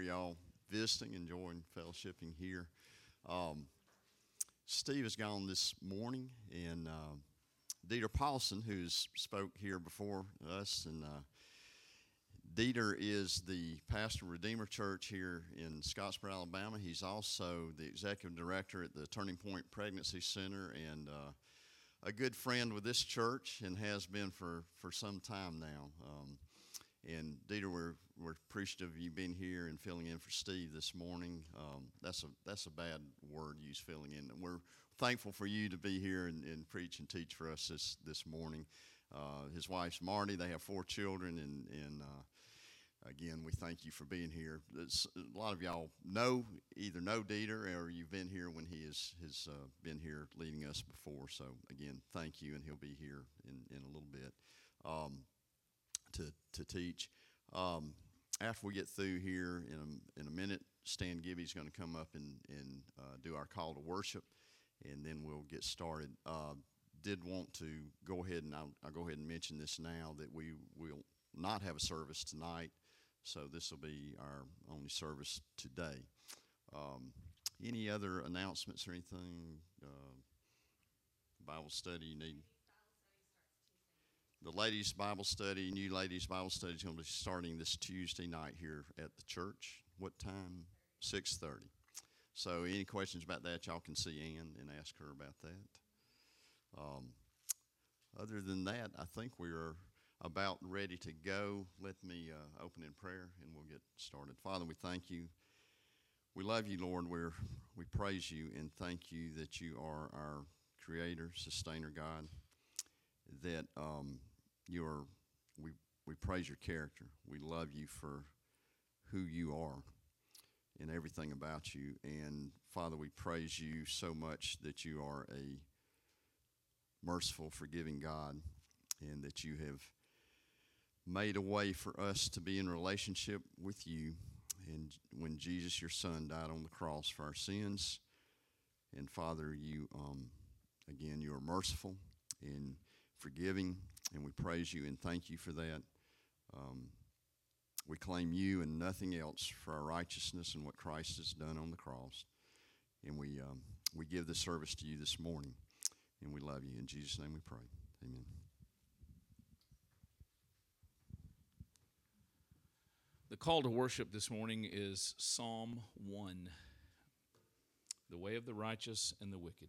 y'all visiting, enjoying fellowshipping here. Um, Steve has gone this morning, and uh, Dieter Paulson, who's spoke here before us, and uh, Dieter is the pastor of Redeemer Church here in Scottsboro, Alabama. He's also the executive director at the Turning Point Pregnancy Center and uh, a good friend with this church and has been for, for some time now. Um, and Dieter, we're, we're appreciative of you being here and filling in for Steve this morning. Um, that's a that's a bad word used filling in. We're thankful for you to be here and, and preach and teach for us this this morning. Uh, his wife's Marty. They have four children, and and uh, again, we thank you for being here. It's, a lot of y'all know either know Dieter or you've been here when he has has uh, been here leading us before. So again, thank you, and he'll be here in in a little bit. Um, to, to teach. Um, after we get through here in a, in a minute, Stan Gibby's going to come up and, and uh, do our call to worship, and then we'll get started. Uh, did want to go ahead and I'll, I'll, go ahead and mention this now that we will not have a service tonight, so this will be our only service today. Um, any other announcements or anything? Uh, Bible study you need? The ladies' Bible study, new ladies' Bible study is going to be starting this Tuesday night here at the church. What time? Six thirty. So, any questions about that, y'all can see Ann and ask her about that. Um, other than that, I think we are about ready to go. Let me uh, open in prayer and we'll get started. Father, we thank you. We love you, Lord. we we praise you and thank you that you are our creator, sustainer, God. That um, your we we praise your character. We love you for who you are and everything about you. And Father, we praise you so much that you are a merciful, forgiving God and that you have made a way for us to be in relationship with you. And when Jesus, your Son, died on the cross for our sins, and Father, you um, again, you are merciful and forgiving and we praise you and thank you for that. Um, we claim you and nothing else for our righteousness and what Christ has done on the cross. And we, um, we give the service to you this morning. And we love you. In Jesus' name we pray. Amen. The call to worship this morning is Psalm 1 The way of the righteous and the wicked.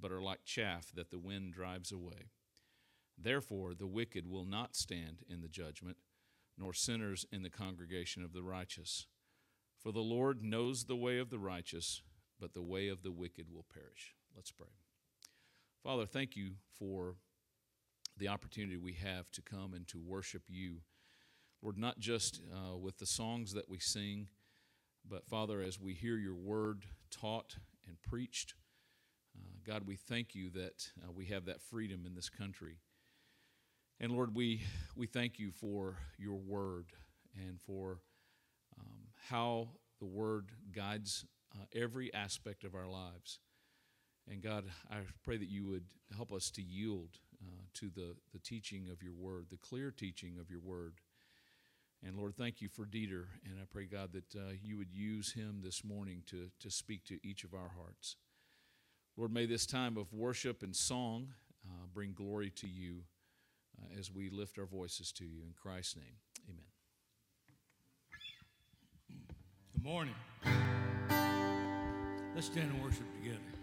but are like chaff that the wind drives away. Therefore, the wicked will not stand in the judgment, nor sinners in the congregation of the righteous. For the Lord knows the way of the righteous, but the way of the wicked will perish. Let's pray. Father, thank you for the opportunity we have to come and to worship you. Lord, not just uh, with the songs that we sing, but Father, as we hear your word taught and preached, uh, God, we thank you that uh, we have that freedom in this country. And Lord, we, we thank you for your word and for um, how the word guides uh, every aspect of our lives. And God, I pray that you would help us to yield uh, to the, the teaching of your word, the clear teaching of your word. And Lord, thank you for Dieter. And I pray, God, that uh, you would use him this morning to, to speak to each of our hearts. Lord, may this time of worship and song uh, bring glory to you uh, as we lift our voices to you. In Christ's name, amen. Good morning. Let's stand and worship together.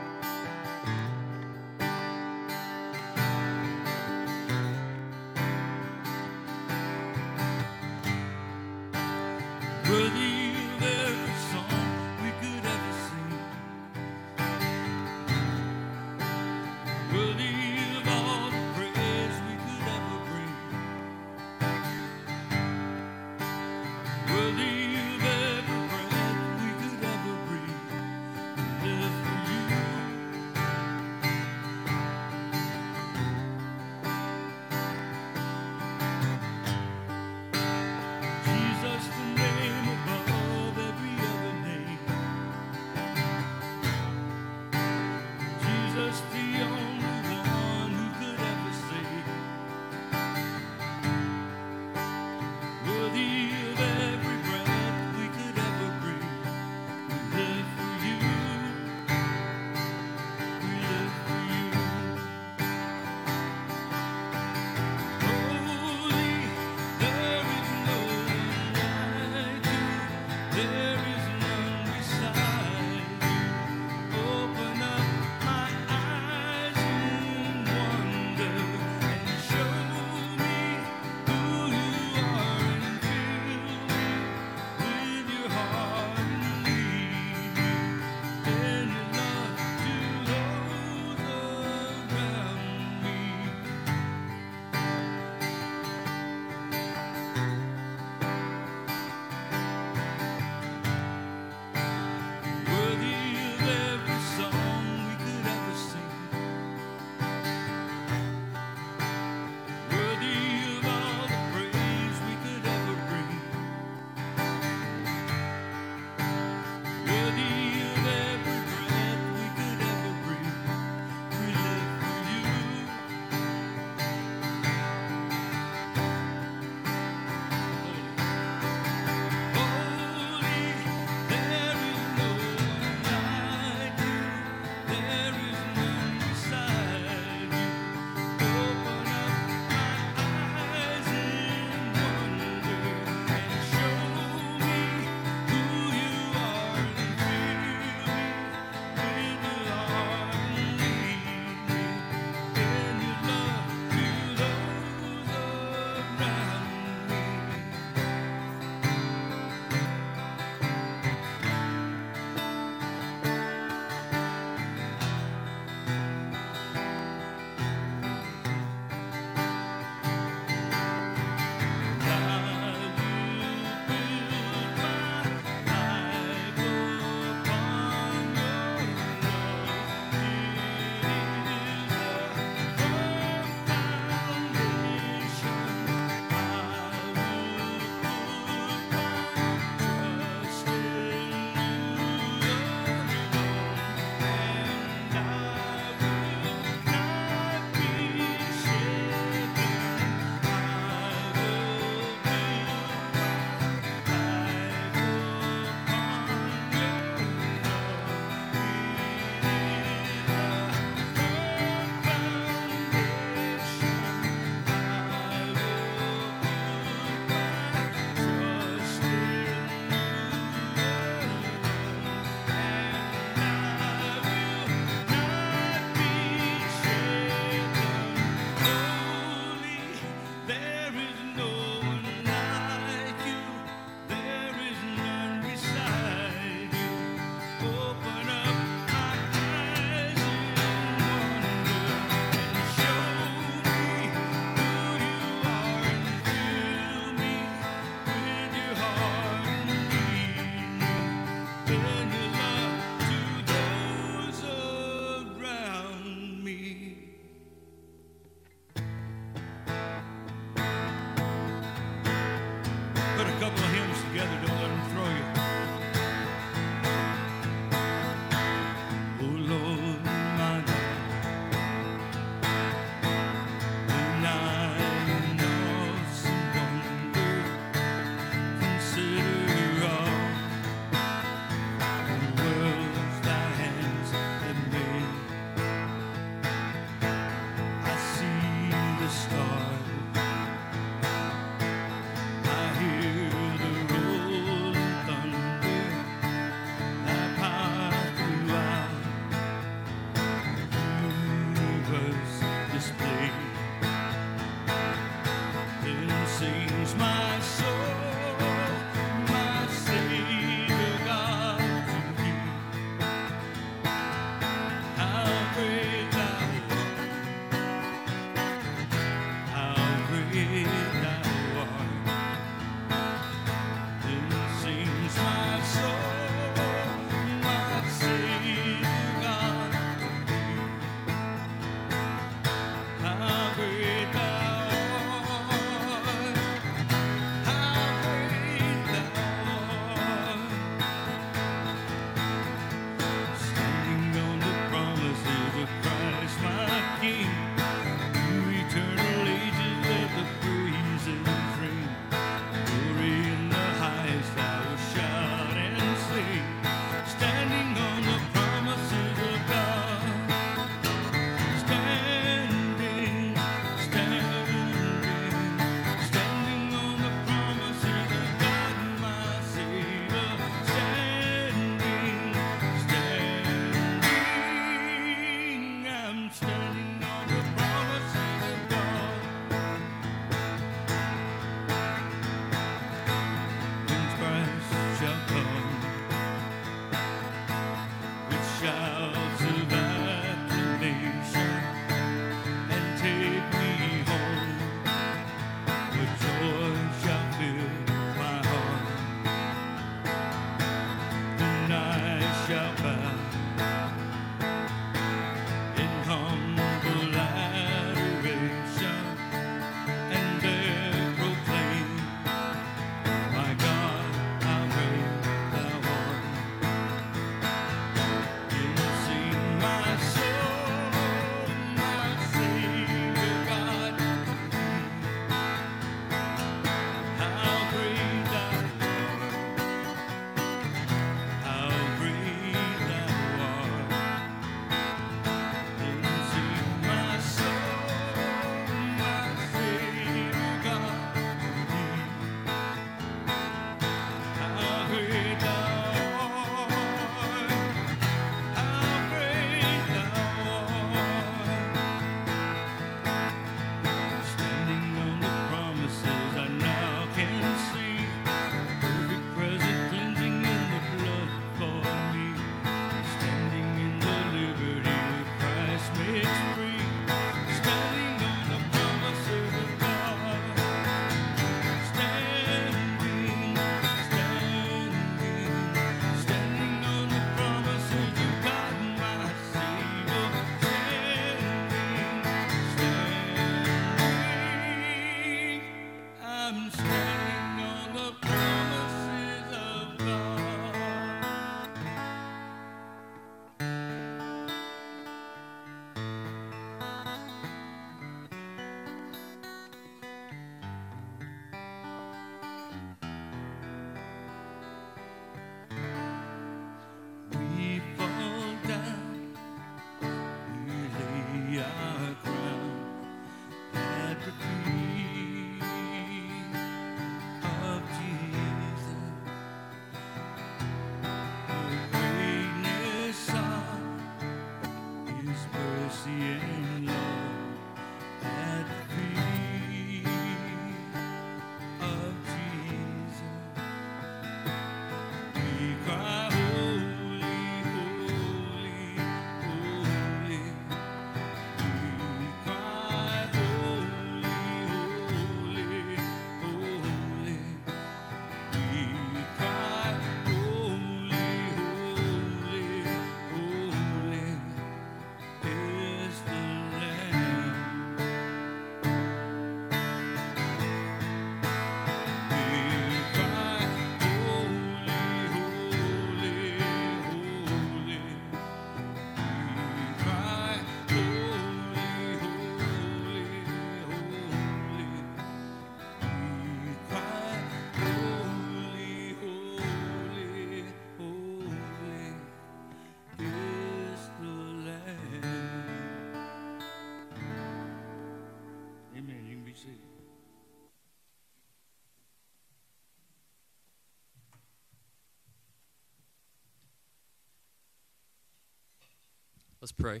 Let's pray.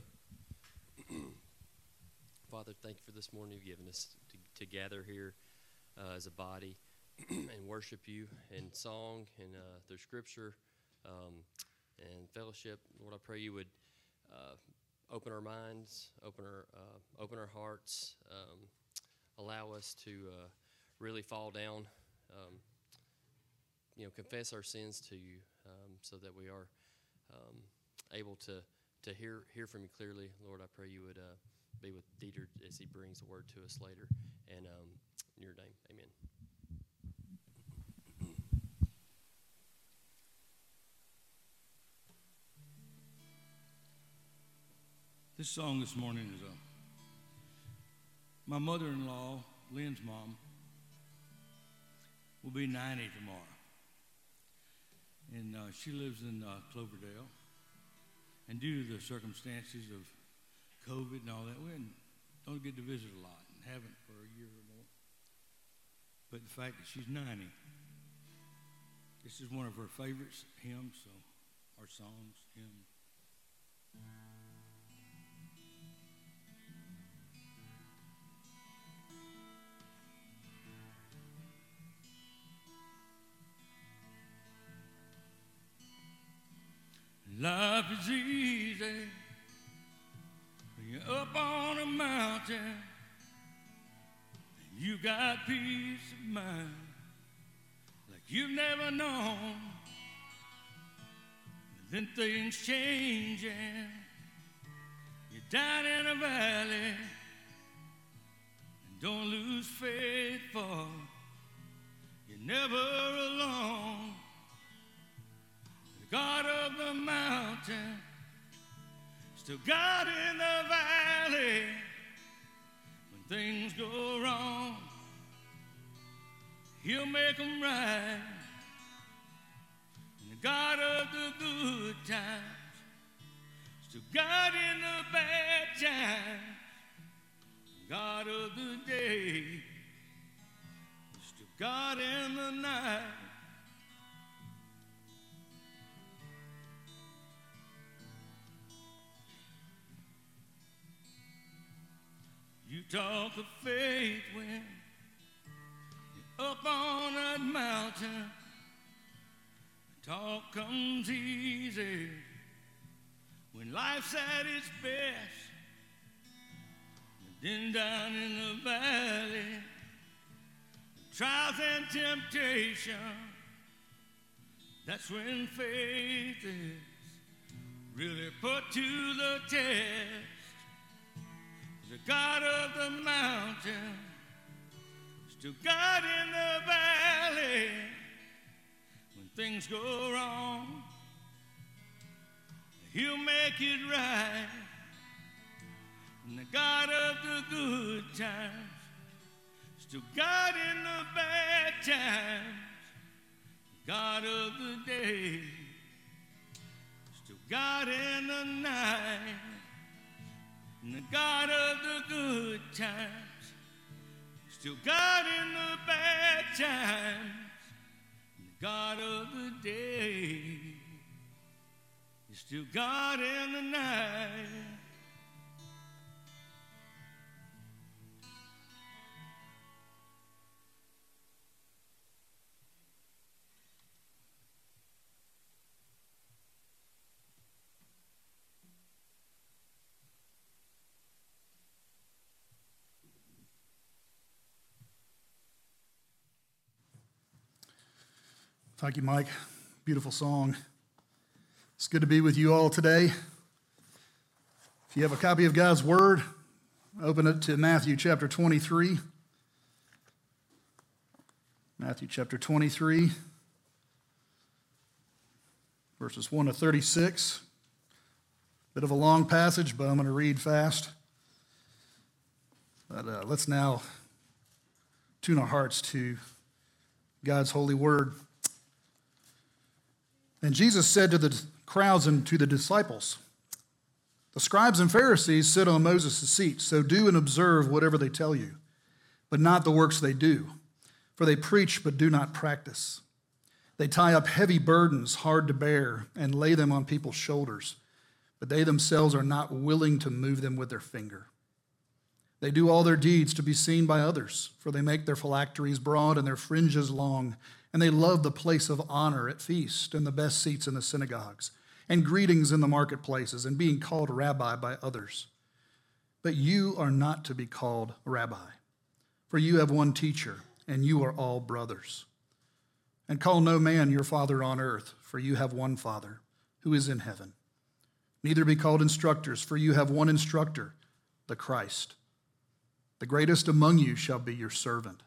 Father, thank you for this morning you've given us to, to gather here uh, as a body and worship you in song and uh, through scripture um, and fellowship. Lord, I pray you would uh, open our minds, open our, uh, open our hearts, um, allow us to uh, really fall down, um, you know, confess our sins to you um, so that we are um, able to, to hear, hear from you clearly. Lord, I pray you would uh, be with Dieter as he brings the word to us later. And um, in your name, amen. This song this morning is a my mother-in-law, Lynn's mom, will be 90 tomorrow, and uh, she lives in uh, Cloverdale. And due to the circumstances of COVID and all that, we don't get to visit a lot and haven't for a year or more. But the fact that she's 90, this is one of her favorites hymns, so our songs, hymns. Life is easy mountain. You got peace of mind like you've never known. Then things changing. You're down in a valley. And don't lose faith, for you're never alone. The God of the mountain, still God in the valley. When things go wrong, He'll make them right. And the God of the good times, still God in the bad times. God of the day, still God in the night. You talk of faith when you're up on that mountain. Talk comes easy when life's at its best. Then down in the valley, trials and temptation. That's when faith is really put to the test the God of the mountain, still God in the valley. When things go wrong, He'll make it right. And the God of the good times, still God in the bad times. God of the day, still God in the night. And the God of the good times, still God in the bad times, and the God of the day, is still God in the night. Thank you, Mike. Beautiful song. It's good to be with you all today. If you have a copy of God's Word, open it to Matthew chapter 23. Matthew chapter 23, verses 1 to 36. Bit of a long passage, but I'm going to read fast. But uh, let's now tune our hearts to God's holy word. And Jesus said to the crowds and to the disciples, The scribes and Pharisees sit on Moses' seat, so do and observe whatever they tell you, but not the works they do, for they preach but do not practice. They tie up heavy burdens hard to bear and lay them on people's shoulders, but they themselves are not willing to move them with their finger. They do all their deeds to be seen by others, for they make their phylacteries broad and their fringes long, and they love the place of honor at feast and the best seats in the synagogues, and greetings in the marketplaces, and being called rabbi by others. But you are not to be called rabbi, for you have one teacher, and you are all brothers. And call no man your father on earth, for you have one Father, who is in heaven. Neither be called instructors, for you have one instructor, the Christ. The greatest among you shall be your servant.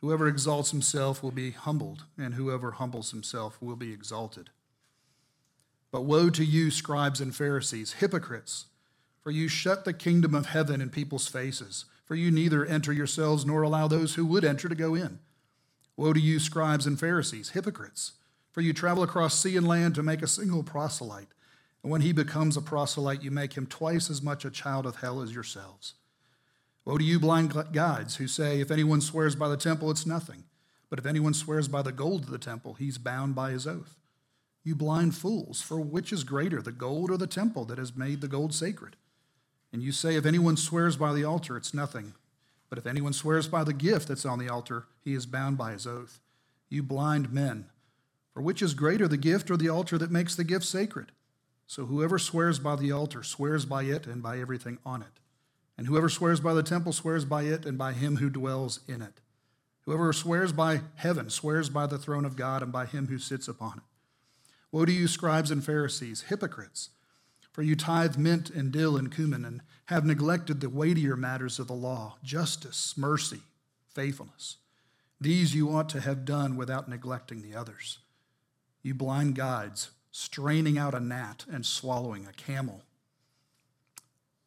Whoever exalts himself will be humbled, and whoever humbles himself will be exalted. But woe to you, scribes and Pharisees, hypocrites, for you shut the kingdom of heaven in people's faces, for you neither enter yourselves nor allow those who would enter to go in. Woe to you, scribes and Pharisees, hypocrites, for you travel across sea and land to make a single proselyte, and when he becomes a proselyte, you make him twice as much a child of hell as yourselves. Woe to you, blind guides, who say, If anyone swears by the temple, it's nothing. But if anyone swears by the gold of the temple, he's bound by his oath. You blind fools, for which is greater, the gold or the temple that has made the gold sacred? And you say, If anyone swears by the altar, it's nothing. But if anyone swears by the gift that's on the altar, he is bound by his oath. You blind men, for which is greater, the gift or the altar that makes the gift sacred? So whoever swears by the altar swears by it and by everything on it. And whoever swears by the temple swears by it and by him who dwells in it. Whoever swears by heaven swears by the throne of God and by him who sits upon it. Woe to you, scribes and Pharisees, hypocrites! For you tithe mint and dill and cumin and have neglected the weightier matters of the law justice, mercy, faithfulness. These you ought to have done without neglecting the others. You blind guides, straining out a gnat and swallowing a camel.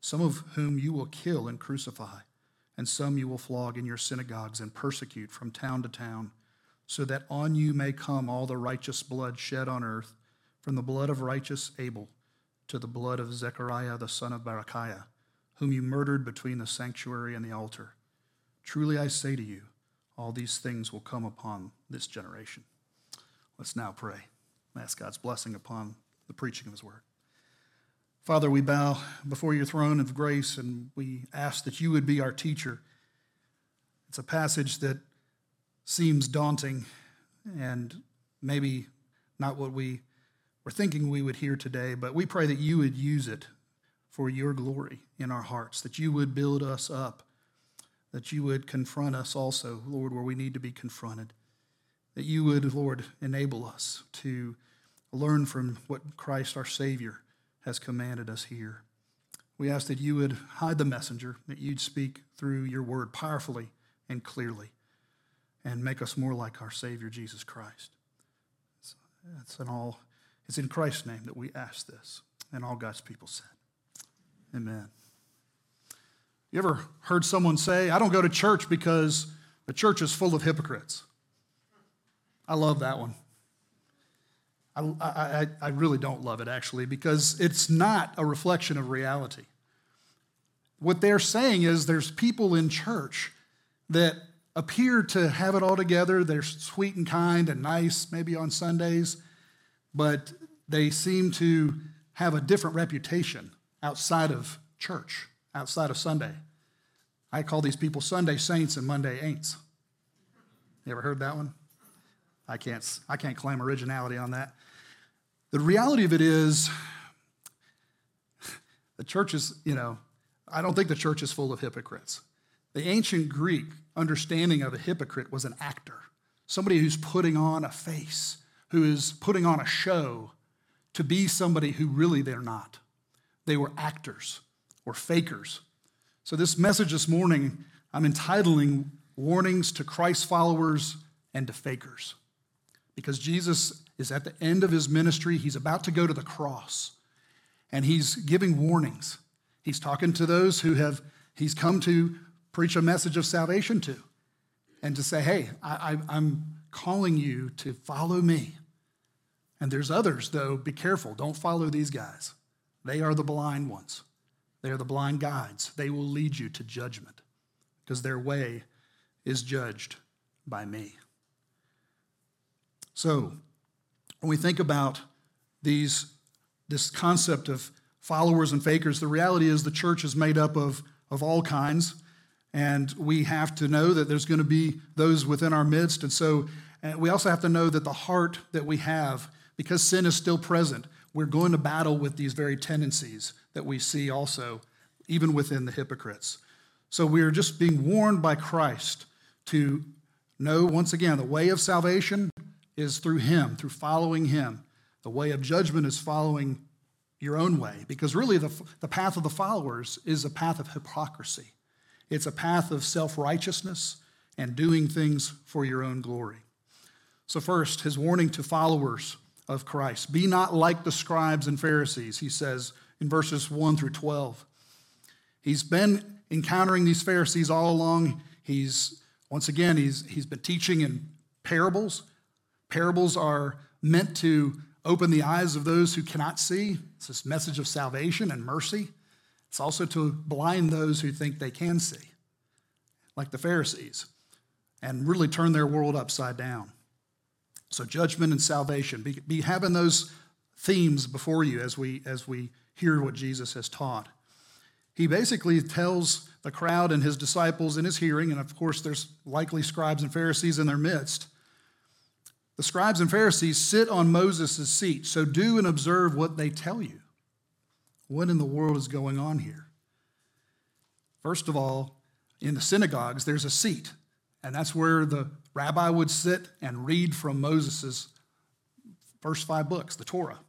some of whom you will kill and crucify and some you will flog in your synagogues and persecute from town to town, so that on you may come all the righteous blood shed on earth, from the blood of righteous Abel to the blood of Zechariah the son of Berechiah, whom you murdered between the sanctuary and the altar. Truly I say to you, all these things will come upon this generation. Let's now pray. Ask God's blessing upon the preaching of his word. Father, we bow before your throne of grace and we ask that you would be our teacher. It's a passage that seems daunting and maybe not what we were thinking we would hear today, but we pray that you would use it for your glory in our hearts, that you would build us up, that you would confront us also, Lord, where we need to be confronted, that you would, Lord, enable us to learn from what Christ our Savior has commanded us here. We ask that you would hide the messenger, that you'd speak through your word powerfully and clearly, and make us more like our Savior, Jesus Christ. It's, it's, in, all, it's in Christ's name that we ask this, and all God's people said. Amen. You ever heard someone say, I don't go to church because the church is full of hypocrites? I love that one. I, I, I really don't love it, actually, because it's not a reflection of reality. What they're saying is there's people in church that appear to have it all together. They're sweet and kind and nice, maybe on Sundays, but they seem to have a different reputation outside of church, outside of Sunday. I call these people Sunday saints and Monday ain'ts. You ever heard that one? I can't, I can't claim originality on that. The reality of it is, the church is, you know, I don't think the church is full of hypocrites. The ancient Greek understanding of a hypocrite was an actor, somebody who's putting on a face, who is putting on a show to be somebody who really they're not. They were actors or fakers. So, this message this morning, I'm entitling Warnings to Christ Followers and to Fakers. Because Jesus is at the end of his ministry, he's about to go to the cross, and he's giving warnings. He's talking to those who have, he's come to preach a message of salvation to, and to say, hey, I, I'm calling you to follow me. And there's others, though, be careful. Don't follow these guys. They are the blind ones, they are the blind guides. They will lead you to judgment because their way is judged by me. So, when we think about these, this concept of followers and fakers, the reality is the church is made up of, of all kinds, and we have to know that there's going to be those within our midst. And so, and we also have to know that the heart that we have, because sin is still present, we're going to battle with these very tendencies that we see also, even within the hypocrites. So we're just being warned by Christ to know, once again, the way of salvation is through Him, through following Him. The way of judgment is following your own way, because really the, the path of the followers is a path of hypocrisy. It's a path of self righteousness and doing things for your own glory. So, first, his warning to followers of Christ be not like the scribes and Pharisees, he says in verses 1 through 12. He's been encountering these Pharisees all along. He's, once again, he's, he's been teaching in parables. Parables are meant to open the eyes of those who cannot see. It's this message of salvation and mercy. It's also to blind those who think they can see, like the Pharisees, and really turn their world upside down. So judgment and salvation. Be, be having those themes before you as we as we hear what Jesus has taught. He basically tells the crowd and his disciples in his hearing, and of course there's likely scribes and Pharisees in their midst. The scribes and Pharisees sit on Moses' seat, so do and observe what they tell you. What in the world is going on here? First of all, in the synagogues, there's a seat, and that's where the rabbi would sit and read from Moses' first five books, the Torah.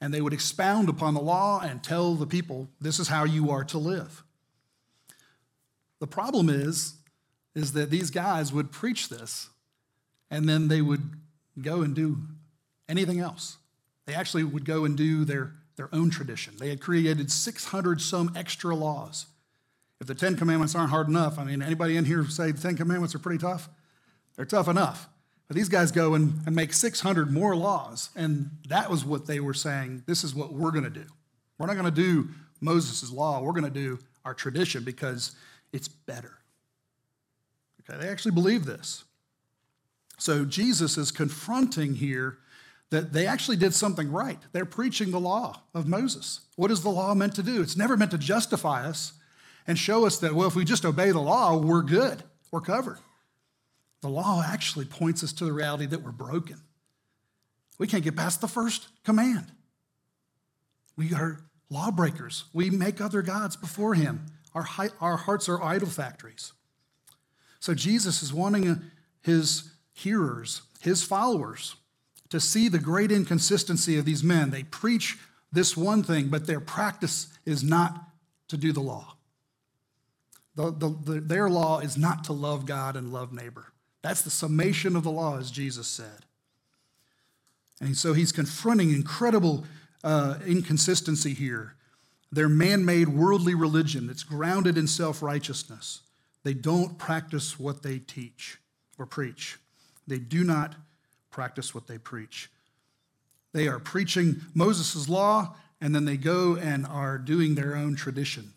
And they would expound upon the law and tell the people, this is how you are to live. The problem is, is that these guys would preach this, and then they would go and do anything else. They actually would go and do their, their own tradition. They had created 600 some extra laws. If the Ten Commandments aren't hard enough, I mean, anybody in here say the Ten Commandments are pretty tough? They're tough enough. But these guys go and, and make 600 more laws, and that was what they were saying this is what we're going to do. We're not going to do Moses' law, we're going to do our tradition because it's better. Okay, they actually believe this. So Jesus is confronting here that they actually did something right. They're preaching the law of Moses. What is the law meant to do? It's never meant to justify us and show us that, well, if we just obey the law, we're good, we're covered. The law actually points us to the reality that we're broken. We can't get past the first command. We are lawbreakers. We make other gods before Him. Our, our hearts are idol factories. So Jesus is wanting His hearers, His followers, to see the great inconsistency of these men. They preach this one thing, but their practice is not to do the law. The, the, the, their law is not to love God and love neighbor. That's the summation of the law, as Jesus said. And so he's confronting incredible uh, inconsistency here. Their man made worldly religion that's grounded in self righteousness. They don't practice what they teach or preach. They do not practice what they preach. They are preaching Moses' law, and then they go and are doing their own tradition.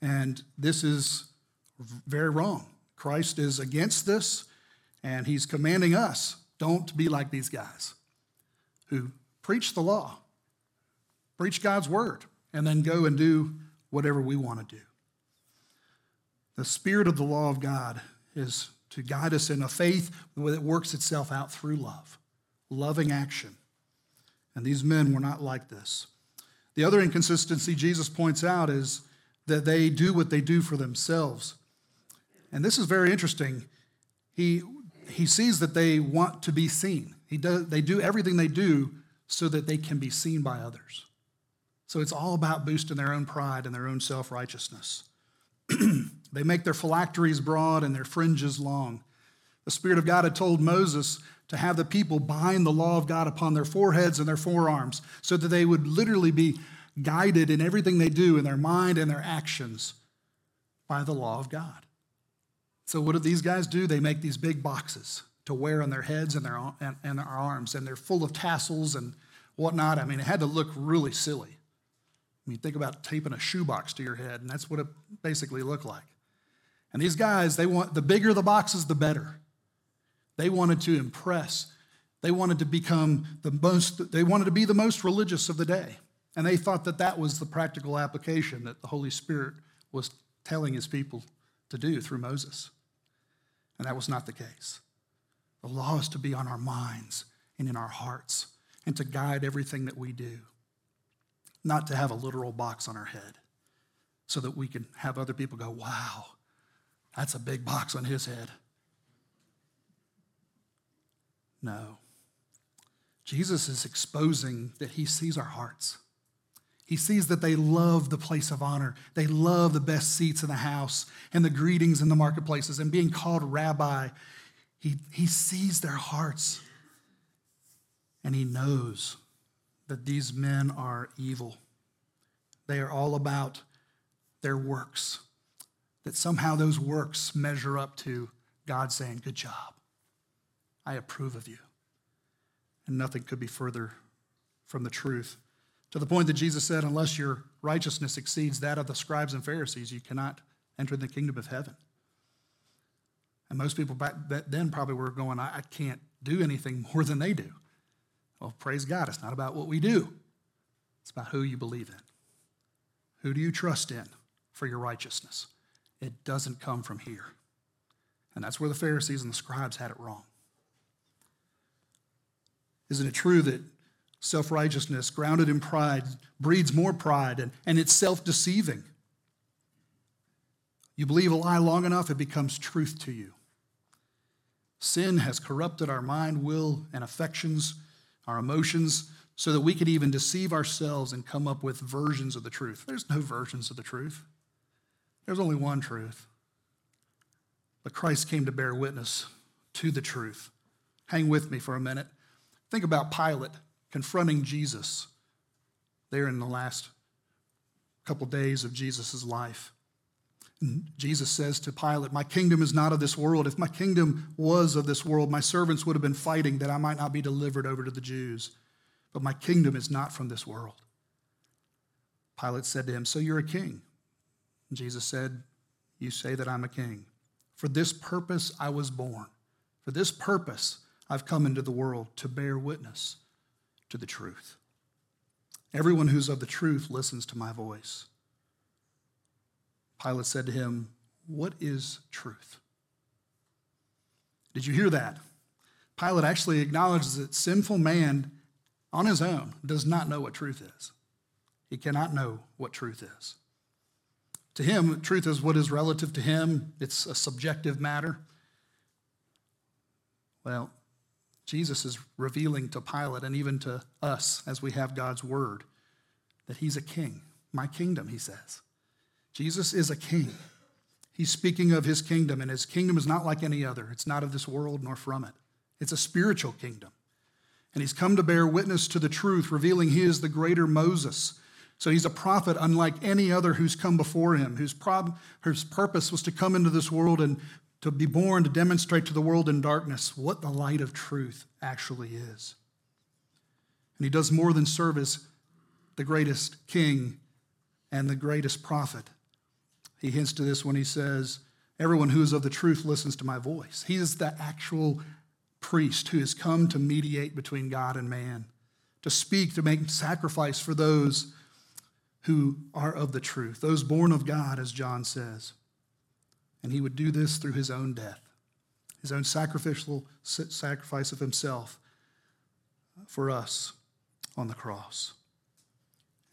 And this is very wrong. Christ is against this, and he's commanding us don't be like these guys who preach the law, preach God's word, and then go and do whatever we want to do. The spirit of the law of God is to guide us in a faith that works itself out through love, loving action. And these men were not like this. The other inconsistency Jesus points out is that they do what they do for themselves And this is very interesting. He, he sees that they want to be seen. He does, they do everything they do so that they can be seen by others. So it's all about boosting their own pride and their own self righteousness. they make their phylacteries broad and their fringes long. The Spirit of God had told Moses to have the people bind the law of God upon their foreheads and their forearms so that they would literally be guided in everything they do in their mind and their actions by the law of God. So, what do these guys do? They make these big boxes to wear on their heads and their, and, and their arms, and they're full of tassels and whatnot. I mean, it had to look really silly. I mean, think about taping a shoebox to your head, and that's what it basically looked like. And these guys, they want the bigger the boxes, the better. They wanted to impress. They wanted to become the most, they wanted to be the most religious of the day. And they thought that that was the practical application that the Holy Spirit was telling his people to do through Moses. And that was not the case. The law is to be on our minds and in our hearts and to guide everything that we do, not to have a literal box on our head so that we can have other people go, wow, that's a big box on his head. No. Jesus is exposing that he sees our hearts. He sees that they love the place of honor. They love the best seats in the house and the greetings in the marketplaces and being called rabbi. He, he sees their hearts and he knows that these men are evil. They are all about their works, that somehow those works measure up to God saying, Good job. I approve of you. And nothing could be further from the truth to the point that Jesus said, Unless your righteousness exceeds that of the scribes and Pharisees, you cannot enter the kingdom of heaven. And most people back then probably were going, I can't do anything more than they do. Well, praise God, it's not about what we do, it's about who you believe in. Who do you trust in for your righteousness? It doesn't come from here. And that's where the Pharisees and the scribes had it wrong. Isn't it true that Self righteousness, grounded in pride, breeds more pride and, and it's self deceiving. You believe a lie long enough, it becomes truth to you. Sin has corrupted our mind, will, and affections, our emotions, so that we could even deceive ourselves and come up with versions of the truth. There's no versions of the truth, there's only one truth. But Christ came to bear witness to the truth. Hang with me for a minute. Think about Pilate confronting Jesus there in the last couple days of Jesus' life. And Jesus says to Pilate, My kingdom is not of this world. If my kingdom was of this world, my servants would have been fighting that I might not be delivered over to the Jews. But my kingdom is not from this world. Pilate said to him, So you're a king? Jesus said, You say that I'm a king. For this purpose I was born. For this purpose I've come into the world to bear witness to the truth. Everyone who's of the truth listens to my voice. Pilate said to him, What is truth? Did you hear that? Pilate actually acknowledges that sinful man on his own does not know what truth is. He cannot know what truth is. To him, truth is what is relative to him, it's a subjective matter. Well, Jesus is revealing to Pilate and even to us as we have God's word that he's a king. My kingdom, he says. Jesus is a king. He's speaking of his kingdom, and his kingdom is not like any other. It's not of this world nor from it. It's a spiritual kingdom. And he's come to bear witness to the truth, revealing he is the greater Moses. So he's a prophet unlike any other who's come before him, whose, prob- whose purpose was to come into this world and to be born to demonstrate to the world in darkness what the light of truth actually is. And he does more than serve as the greatest king and the greatest prophet. He hints to this when he says, Everyone who is of the truth listens to my voice. He is the actual priest who has come to mediate between God and man, to speak, to make sacrifice for those who are of the truth, those born of God, as John says. And he would do this through his own death, his own sacrificial sacrifice of himself for us on the cross.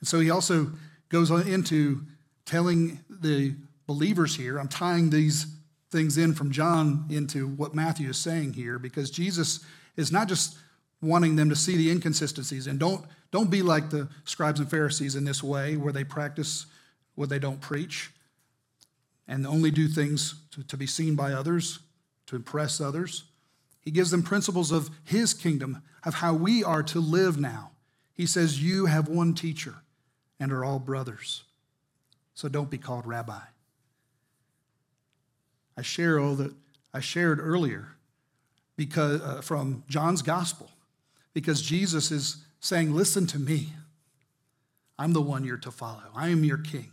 And so he also goes on into telling the believers here, I'm tying these things in from John into what Matthew is saying here because Jesus is not just wanting them to see the inconsistencies and don't don't be like the scribes and Pharisees in this way where they practice what they don't preach and only do things to, to be seen by others, to impress others. He gives them principles of his kingdom, of how we are to live now. He says, You have one teacher and are all brothers. So don't be called rabbi. I share all that I shared earlier because uh, from John's gospel because Jesus is saying, "Listen to me. I'm the one you're to follow. I am your king.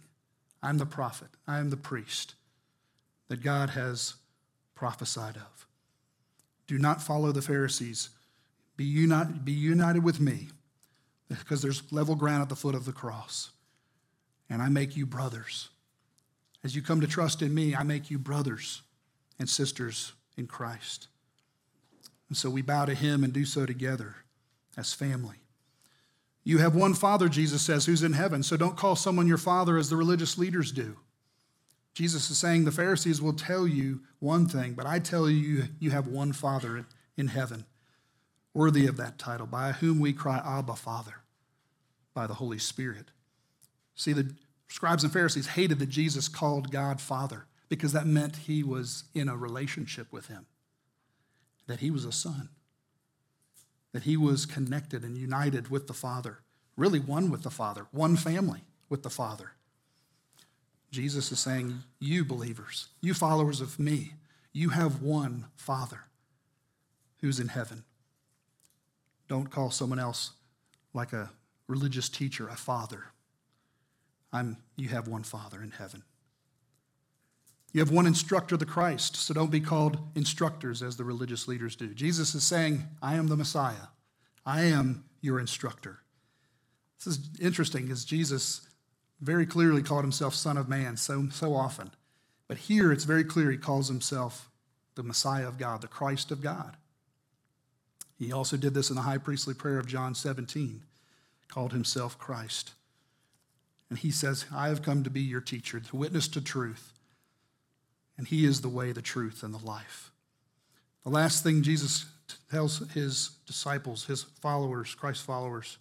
I'm the prophet. I am the priest that God has prophesied of. Do not follow the Pharisees. Be, unite, be united with me because there's level ground at the foot of the cross. And I make you brothers. As you come to trust in me, I make you brothers and sisters in Christ. And so we bow to him and do so together as family. You have one Father, Jesus says, who's in heaven, so don't call someone your Father as the religious leaders do. Jesus is saying the Pharisees will tell you one thing, but I tell you, you have one Father in heaven, worthy of that title, by whom we cry, Abba, Father, by the Holy Spirit. See, the scribes and Pharisees hated that Jesus called God Father because that meant he was in a relationship with him, that he was a son, that he was connected and united with the Father, really one with the Father, one family with the Father. Jesus is saying, You believers, you followers of me, you have one Father who's in heaven. Don't call someone else like a religious teacher a father. I'm, you have one Father in heaven. You have one instructor, the Christ, so don't be called instructors as the religious leaders do. Jesus is saying, I am the Messiah. I am your instructor. This is interesting because Jesus very clearly called himself Son of Man so, so often. But here it's very clear he calls himself the Messiah of God, the Christ of God. He also did this in the high priestly prayer of John 17, called himself Christ. And he says, I have come to be your teacher, to witness to truth. And he is the way, the truth, and the life. The last thing Jesus tells his disciples, his followers, Christ's followers,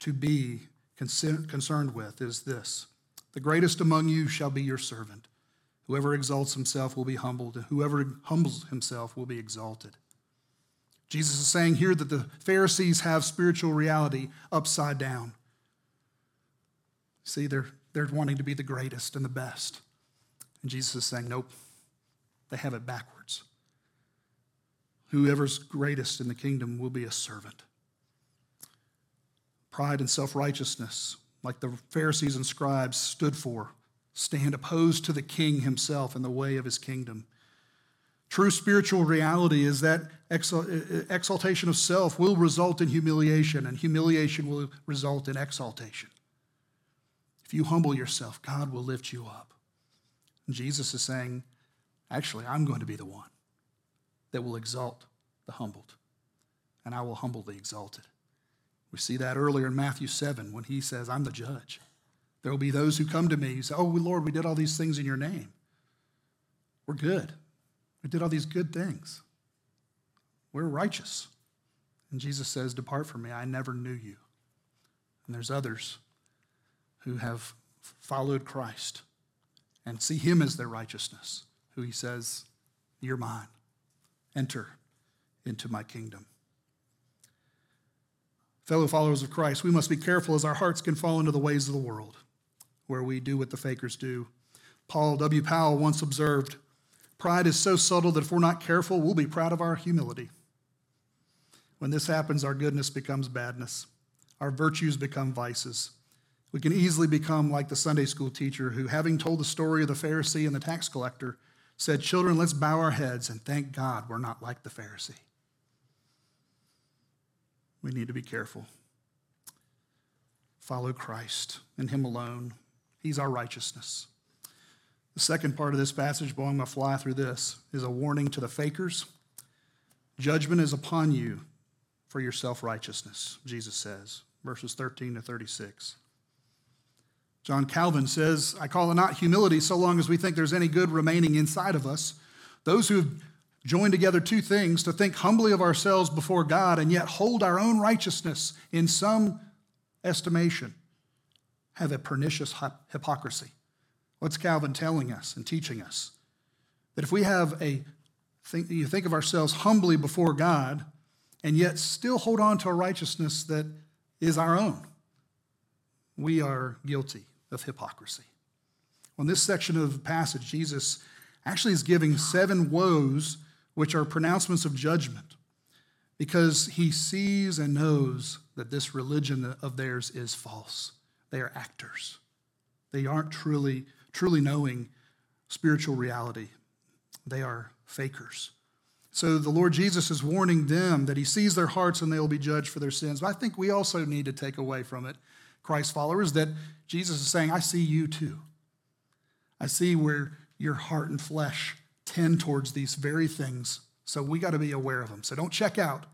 to be concerned with is this The greatest among you shall be your servant. Whoever exalts himself will be humbled, and whoever humbles himself will be exalted. Jesus is saying here that the Pharisees have spiritual reality upside down. See, they're, they're wanting to be the greatest and the best. And Jesus is saying, nope, they have it backwards. Whoever's greatest in the kingdom will be a servant. Pride and self righteousness, like the Pharisees and scribes stood for, stand opposed to the king himself and the way of his kingdom. True spiritual reality is that exaltation of self will result in humiliation, and humiliation will result in exaltation. If you humble yourself, God will lift you up. Jesus is saying, actually, I'm going to be the one that will exalt the humbled, and I will humble the exalted. We see that earlier in Matthew 7 when he says, I'm the judge. There will be those who come to me and say, Oh, Lord, we did all these things in your name. We're good. We did all these good things. We're righteous. And Jesus says, Depart from me, I never knew you. And there's others who have followed Christ and see him as their righteousness, who he says, You're mine. Enter into my kingdom. Fellow followers of Christ, we must be careful as our hearts can fall into the ways of the world, where we do what the fakers do. Paul W. Powell once observed Pride is so subtle that if we're not careful, we'll be proud of our humility. When this happens, our goodness becomes badness, our virtues become vices. We can easily become like the Sunday school teacher who, having told the story of the Pharisee and the tax collector, said, Children, let's bow our heads and thank God we're not like the Pharisee. We need to be careful. Follow Christ and Him alone. He's our righteousness. The second part of this passage, boy, I'm going to fly through this, is a warning to the fakers. Judgment is upon you for your self righteousness, Jesus says, verses 13 to 36. John Calvin says, I call it not humility so long as we think there's any good remaining inside of us, those who have joined together two things to think humbly of ourselves before God and yet hold our own righteousness in some estimation have a pernicious hypocrisy. What's Calvin telling us and teaching us? That if we have a think, you think of ourselves humbly before God and yet still hold on to a righteousness that is our own, we are guilty of hypocrisy. On this section of the passage, Jesus actually is giving seven woes, which are pronouncements of judgment, because he sees and knows that this religion of theirs is false. They are actors. They aren't truly, truly knowing spiritual reality. They are fakers. So the Lord Jesus is warning them that he sees their hearts and they will be judged for their sins. But I think we also need to take away from it, Christ followers, that Jesus is saying, I see you too. I see where your heart and flesh tend towards these very things. So we got to be aware of them. So don't check out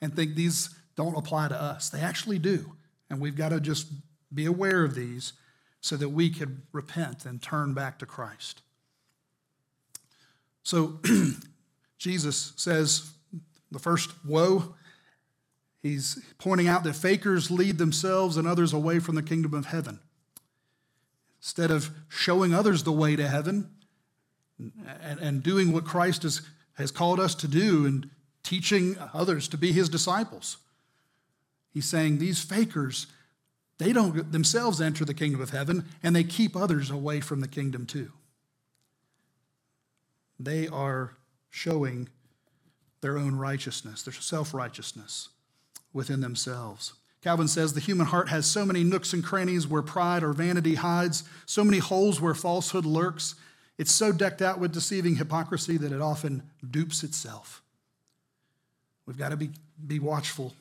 and think these don't apply to us. They actually do. And we've got to just be aware of these so that we can repent and turn back to Christ. So Jesus says the first woe, he's pointing out that fakers lead themselves and others away from the kingdom of heaven. Instead of showing others the way to heaven and, and doing what Christ has, has called us to do and teaching others to be his disciples, he's saying these fakers, they don't themselves enter the kingdom of heaven and they keep others away from the kingdom too. They are showing their own righteousness, their self righteousness within themselves. Calvin says the human heart has so many nooks and crannies where pride or vanity hides, so many holes where falsehood lurks. It's so decked out with deceiving hypocrisy that it often dupes itself. We've got to be, be watchful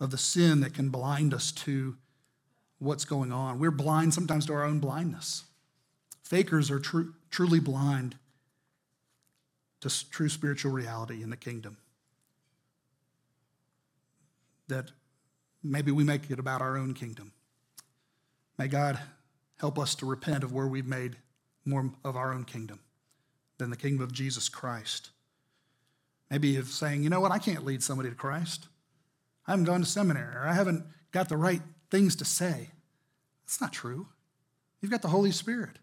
of the sin that can blind us to what's going on. We're blind sometimes to our own blindness. Fakers are tr- truly blind to true spiritual reality in the kingdom. That maybe we make it about our own kingdom. May God help us to repent of where we've made more of our own kingdom than the kingdom of Jesus Christ. Maybe of saying, you know what, I can't lead somebody to Christ. I haven't gone to seminary or I haven't got the right things to say. That's not true. You've got the Holy Spirit.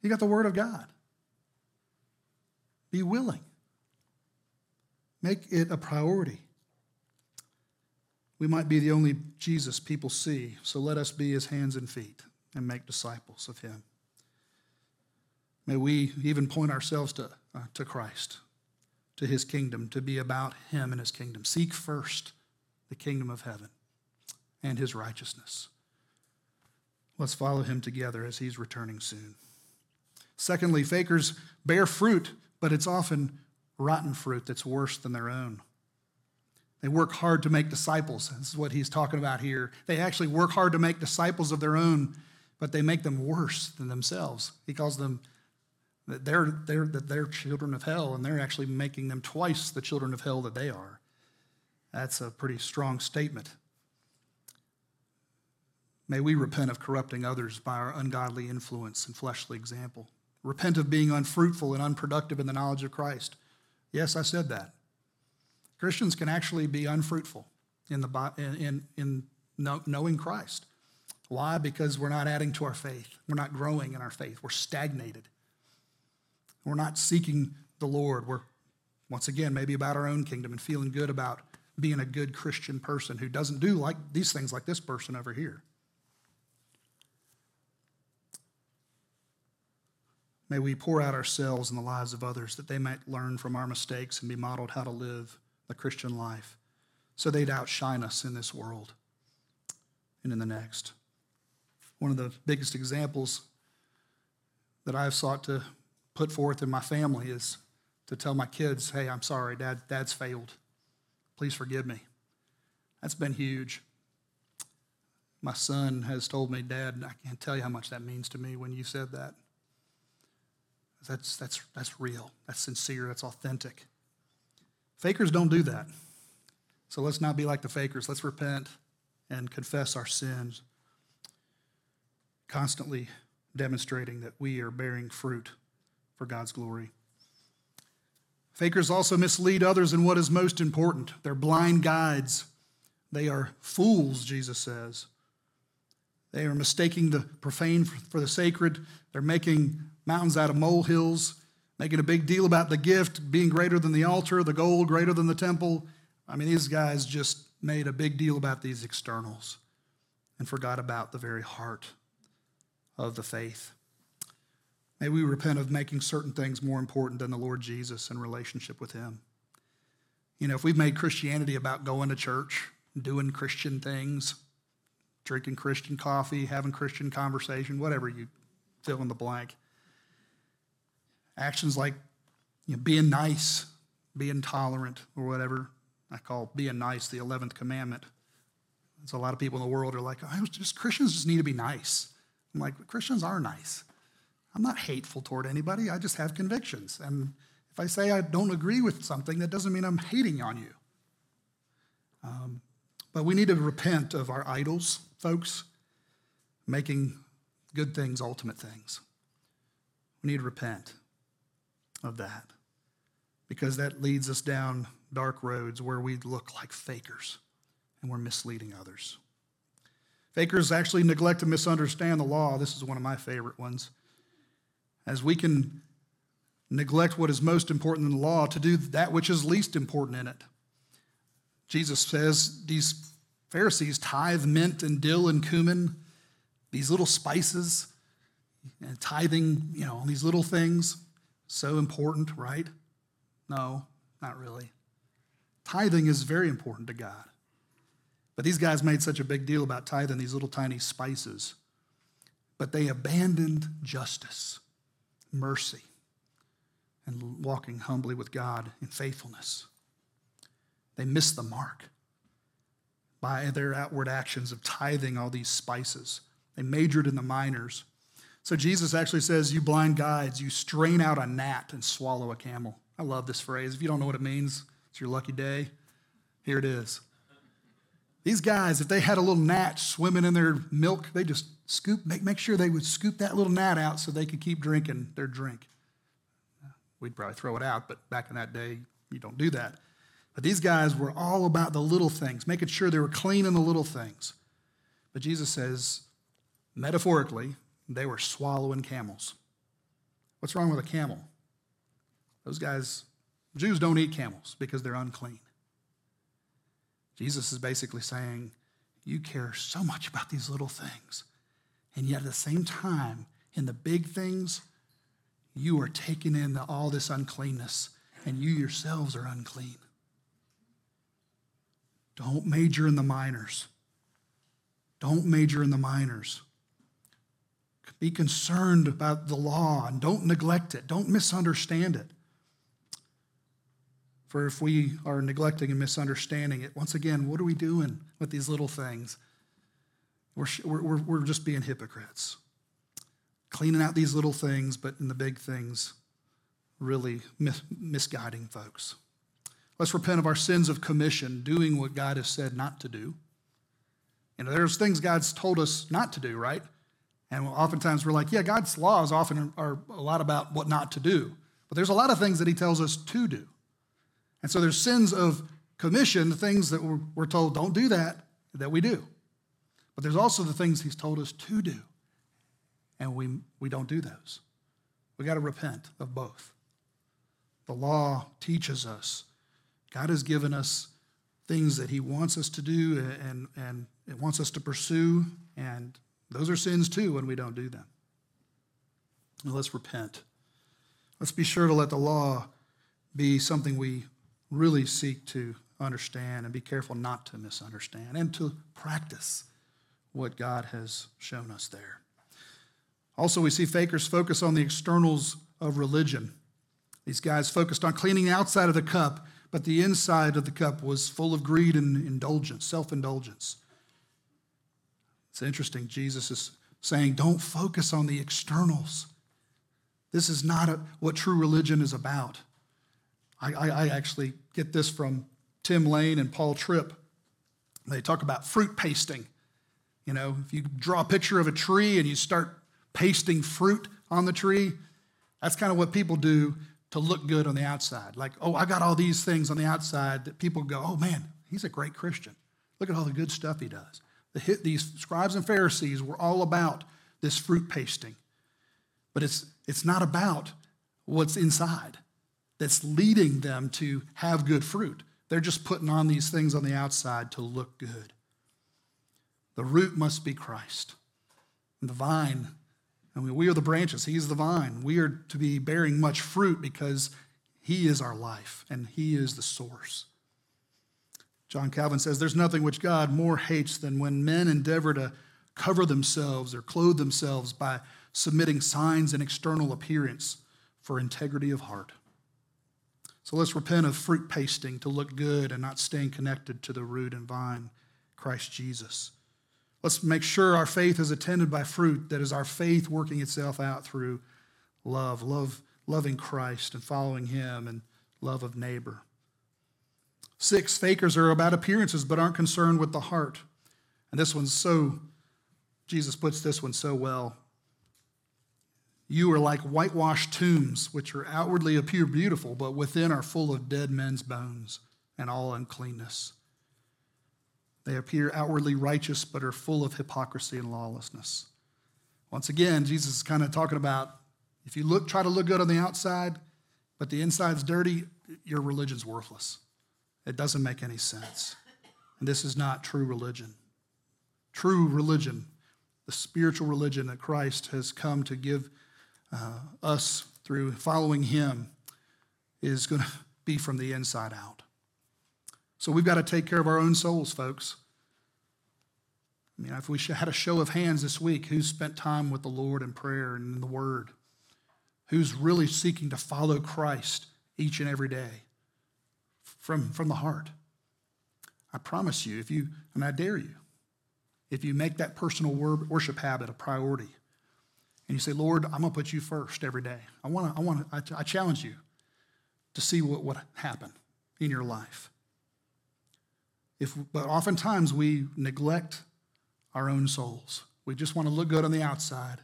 you've got the Word of God. Be willing. Make it a priority. We might be the only Jesus people see, so let us be his hands and feet and make disciples of him. May we even point ourselves to, uh, to Christ, to his kingdom, to be about him and his kingdom. Seek first the kingdom of heaven and his righteousness. Let's follow him together as he's returning soon. Secondly, fakers bear fruit but it's often rotten fruit that's worse than their own. They work hard to make disciples. This is what he's talking about here. They actually work hard to make disciples of their own, but they make them worse than themselves. He calls them that they're, they're, that they're children of hell, and they're actually making them twice the children of hell that they are. That's a pretty strong statement. May we repent of corrupting others by our ungodly influence and fleshly example. Repent of being unfruitful and unproductive in the knowledge of Christ. Yes, I said that. Christians can actually be unfruitful in, the, in, in knowing Christ. Why? Because we're not adding to our faith. We're not growing in our faith. We're stagnated. We're not seeking the Lord. We're, once again, maybe about our own kingdom and feeling good about being a good Christian person who doesn't do like these things like this person over here. May we pour out ourselves in the lives of others that they might learn from our mistakes and be modeled how to live the Christian life so they'd outshine us in this world and in the next. One of the biggest examples that I've sought to put forth in my family is to tell my kids, hey, I'm sorry, Dad, Dad's failed. Please forgive me. That's been huge. My son has told me, Dad, I can't tell you how much that means to me when you said that. That's, that's, that's real. That's sincere. That's authentic. Fakers don't do that. So let's not be like the fakers. Let's repent and confess our sins, constantly demonstrating that we are bearing fruit for God's glory. Fakers also mislead others in what is most important. They're blind guides. They are fools, Jesus says. They are mistaking the profane for the sacred. They're making mountains out of molehills, making a big deal about the gift being greater than the altar, the gold greater than the temple. I mean, these guys just made a big deal about these externals and forgot about the very heart of the faith. May we repent of making certain things more important than the Lord Jesus and relationship with Him. You know, if we've made Christianity about going to church, doing Christian things, drinking Christian coffee, having Christian conversation, whatever you fill in the blank, actions like you know, being nice, being tolerant, or whatever I call being nice the 11th commandment. There's a lot of people in the world are like, oh, just Christians just need to be nice. I'm like, Christians are nice. I'm not hateful toward anybody. I just have convictions. And if I say I don't agree with something, that doesn't mean I'm hating on you. Um, but we need to repent of our idols, folks, making good things ultimate things. We need to repent of that because that leads us down dark roads where we look like fakers and we're misleading others. Fakers actually neglect to misunderstand the law. This is one of my favorite ones. As we can neglect what is most important in the law to do that which is least important in it. Jesus says these Pharisees tithe mint and dill and cumin, these little spices, and tithing, you know, these little things, so important, right? No, not really. Tithing is very important to God. But these guys made such a big deal about tithing these little tiny spices. But they abandoned justice, mercy, and walking humbly with God in faithfulness. They missed the mark by their outward actions of tithing all these spices. They majored in the minors. So Jesus actually says, You blind guides, you strain out a gnat and swallow a camel. I love this phrase. If you don't know what it means, it's your lucky day. Here it is. These guys, if they had a little gnat swimming in their milk, they just scoop, make, make sure they would scoop that little gnat out so they could keep drinking their drink. We'd probably throw it out, but back in that day, you don't do that. But these guys were all about the little things, making sure they were clean in the little things. But Jesus says, metaphorically, they were swallowing camels. What's wrong with a camel? Those guys, Jews don't eat camels because they're unclean. Jesus is basically saying, You care so much about these little things. And yet at the same time, in the big things, you are taking in all this uncleanness, and you yourselves are unclean. Don't major in the minors. Don't major in the minors. Be concerned about the law and don't neglect it. Don't misunderstand it. For if we are neglecting and misunderstanding it, once again, what are we doing with these little things? We're, we're, we're just being hypocrites. Cleaning out these little things, but in the big things, really mis- misguiding folks. Let's repent of our sins of commission, doing what God has said not to do. You know, there's things God's told us not to do, right? And oftentimes we're like, yeah, God's laws often are a lot about what not to do. But there's a lot of things that He tells us to do. And so there's sins of commission, the things that we're, we're told don't do that, that we do. But there's also the things He's told us to do. And we, we don't do those. We got to repent of both. The law teaches us God has given us things that He wants us to do and, and it wants us to pursue, and those are sins too when we don't do them. Let's repent. Let's be sure to let the law be something we really seek to understand and be careful not to misunderstand and to practice what God has shown us there. Also, we see fakers focus on the externals of religion. These guys focused on cleaning the outside of the cup but the inside of the cup was full of greed and indulgence, self indulgence. It's interesting. Jesus is saying, don't focus on the externals. This is not a, what true religion is about. I, I, I actually get this from Tim Lane and Paul Tripp. They talk about fruit pasting. You know, if you draw a picture of a tree and you start pasting fruit on the tree, that's kind of what people do to look good on the outside. Like, oh, I got all these things on the outside that people go, oh man, he's a great Christian. Look at all the good stuff he does. The, these scribes and Pharisees were all about this fruit pasting. But it's, it's not about what's inside that's leading them to have good fruit. They're just putting on these things on the outside to look good. The root must be Christ. And the vine, I mean, we are the branches, He's the vine. We are to be bearing much fruit because He is our life and He is the source. John Calvin says, There's nothing which God more hates than when men endeavor to cover themselves or clothe themselves by submitting signs and external appearance for integrity of heart. So let's repent of fruit pasting to look good and not staying connected to the root and vine, Christ Jesus. Let's make sure our faith is attended by fruit that is our faith working itself out through love, love loving Christ and following him and love of neighbor. Six, fakers are about appearances but aren't concerned with the heart. And this one's so, Jesus puts this one so well. You are like whitewashed tombs, which are outwardly appear beautiful, but within are full of dead men's bones and all uncleanness. They appear outwardly righteous, but are full of hypocrisy and lawlessness. Once again, Jesus is kind of talking about if you look, try to look good on the outside, but the inside's dirty, your religion's worthless. It doesn't make any sense. And this is not true religion. True religion, the spiritual religion that Christ has come to give uh, us through following him, is going to be from the inside out. So we've got to take care of our own souls, folks. I mean, if we had a show of hands this week, who's spent time with the Lord in prayer and in the Word? Who's really seeking to follow Christ each and every day from, from the heart? I promise you, if you, and I dare you, if you make that personal worship habit a priority, and you say, Lord, I'm going to put you first every day. I want to, I want to, I challenge you to see what would happen in your life. If, but oftentimes we neglect our own souls. We just want to look good on the outside,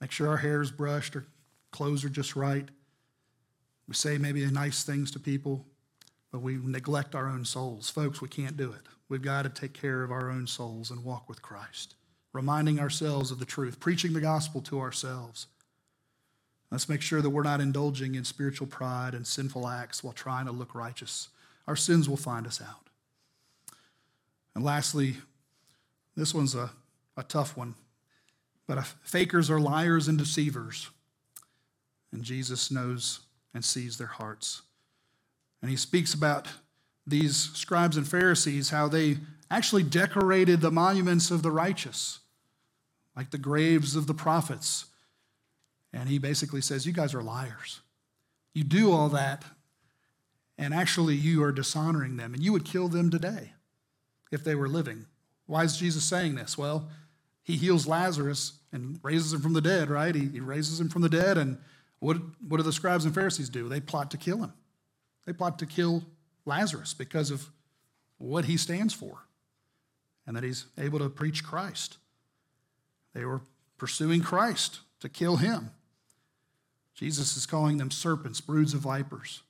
make sure our hair is brushed, our clothes are just right. We say maybe nice things to people, but we neglect our own souls. Folks, we can't do it. We've got to take care of our own souls and walk with Christ, reminding ourselves of the truth, preaching the gospel to ourselves. Let's make sure that we're not indulging in spiritual pride and sinful acts while trying to look righteous. Our sins will find us out. And lastly, this one's a, a tough one, but fakers are liars and deceivers. And Jesus knows and sees their hearts. And he speaks about these scribes and Pharisees, how they actually decorated the monuments of the righteous, like the graves of the prophets. And he basically says, You guys are liars. You do all that, and actually you are dishonoring them, and you would kill them today if they were living. Why is Jesus saying this? Well, he heals Lazarus and raises him from the dead, right? He, he raises him from the dead, and what, what do the scribes and Pharisees do? They plot to kill him. They plot to kill Lazarus because of what he stands for and that he's able to preach Christ. They were pursuing Christ to kill him. Jesus is calling them serpents, broods of vipers.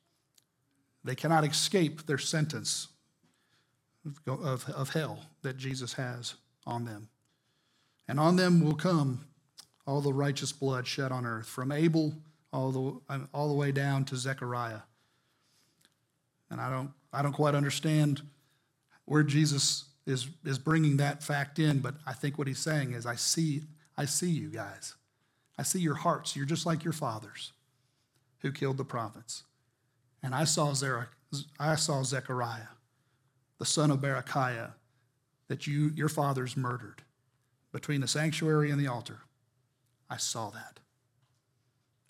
They cannot escape their sentence of, of hell that Jesus has on them. And on them will come all the righteous blood shed on earth, from Abel all the, all the way down to Zechariah. And I don't, I don't quite understand where Jesus is, is bringing that fact in, but I think what he's saying is, I see, I see you guys. I see your hearts. You're just like your fathers who killed the prophets. And I saw, Zerach, I saw Zechariah the son of Berechiah, that you, your fathers murdered between the sanctuary and the altar. I saw that.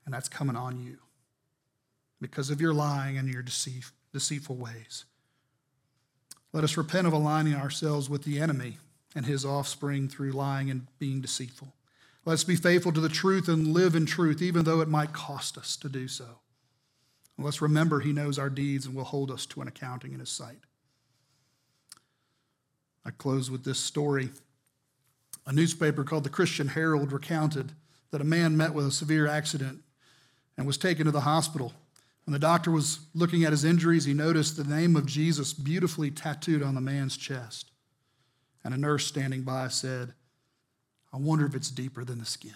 And that's coming on you because of your lying and your deceit, deceitful ways. Let us repent of aligning ourselves with the enemy and his offspring through lying and being deceitful. Let's be faithful to the truth and live in truth, even though it might cost us to do so. And let's remember he knows our deeds and will hold us to an accounting in his sight. I close with this story. A newspaper called the Christian Herald recounted that a man met with a severe accident and was taken to the hospital. When the doctor was looking at his injuries, he noticed the name of Jesus beautifully tattooed on the man's chest. And a nurse standing by said, I wonder if it's deeper than the skin.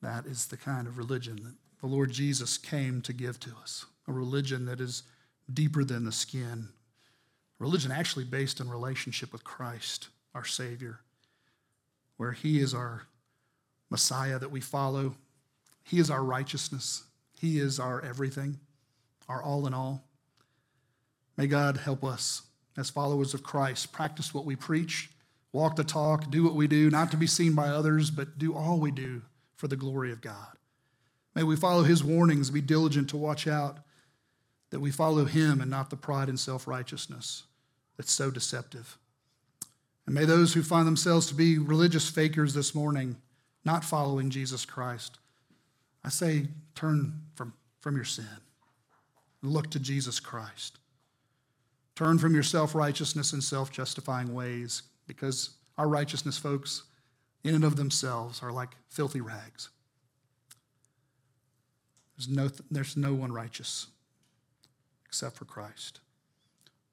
That is the kind of religion that the Lord Jesus came to give to us a religion that is deeper than the skin, religion actually based in relationship with Christ, our Savior, where He is our Messiah that we follow. He is our righteousness. He is our everything, our all in all. May God help us as followers of Christ practice what we preach, walk the talk, do what we do, not to be seen by others, but do all we do for the glory of God. May we follow his warnings, be diligent to watch out that we follow him and not the pride and self righteousness that's so deceptive. And may those who find themselves to be religious fakers this morning, not following Jesus Christ, I say turn from, from your sin and look to Jesus Christ. Turn from your self righteousness and self justifying ways because our righteousness, folks, in and of themselves are like filthy rags. There's no, there's no one righteous except for Christ.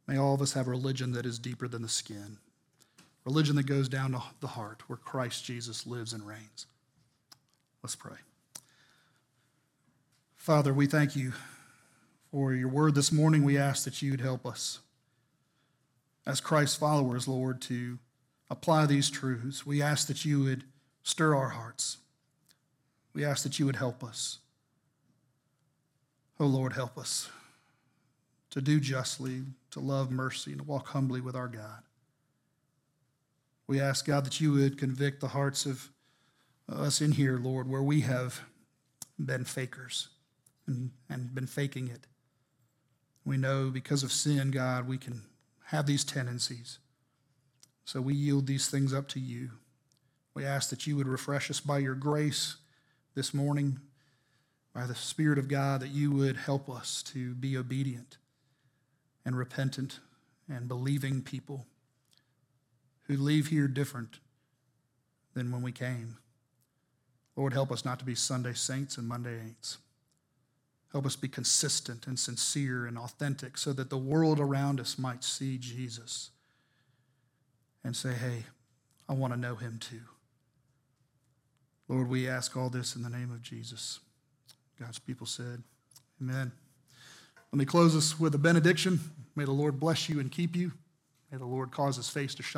May all of us have a religion that is deeper than the skin, religion that goes down to the heart, where Christ Jesus lives and reigns. Let's pray. Father, we thank you for your word this morning. We ask that you'd help us as Christ's followers, Lord, to apply these truths. We ask that you would stir our hearts. We ask that you would help us. Oh, Lord, help us to do justly, to love mercy, and to walk humbly with our God. We ask, God, that you would convict the hearts of us in here, Lord, where we have been fakers and, and been faking it. We know because of sin, God, we can have these tendencies. So we yield these things up to you. We ask that you would refresh us by your grace this morning, by the Spirit of God, that you would help us to be obedient and repentant and believing people who leave here different than when we came. Lord, help us not to be Sunday saints and Monday ain'ts. Help us be consistent and sincere and authentic so that the world around us might see Jesus and say, hey, I want to know him too. Lord, we ask all this in the name of Jesus. God's people said, Amen. Let me close us with a benediction. May the Lord bless you and keep you. May the Lord cause his face to shine.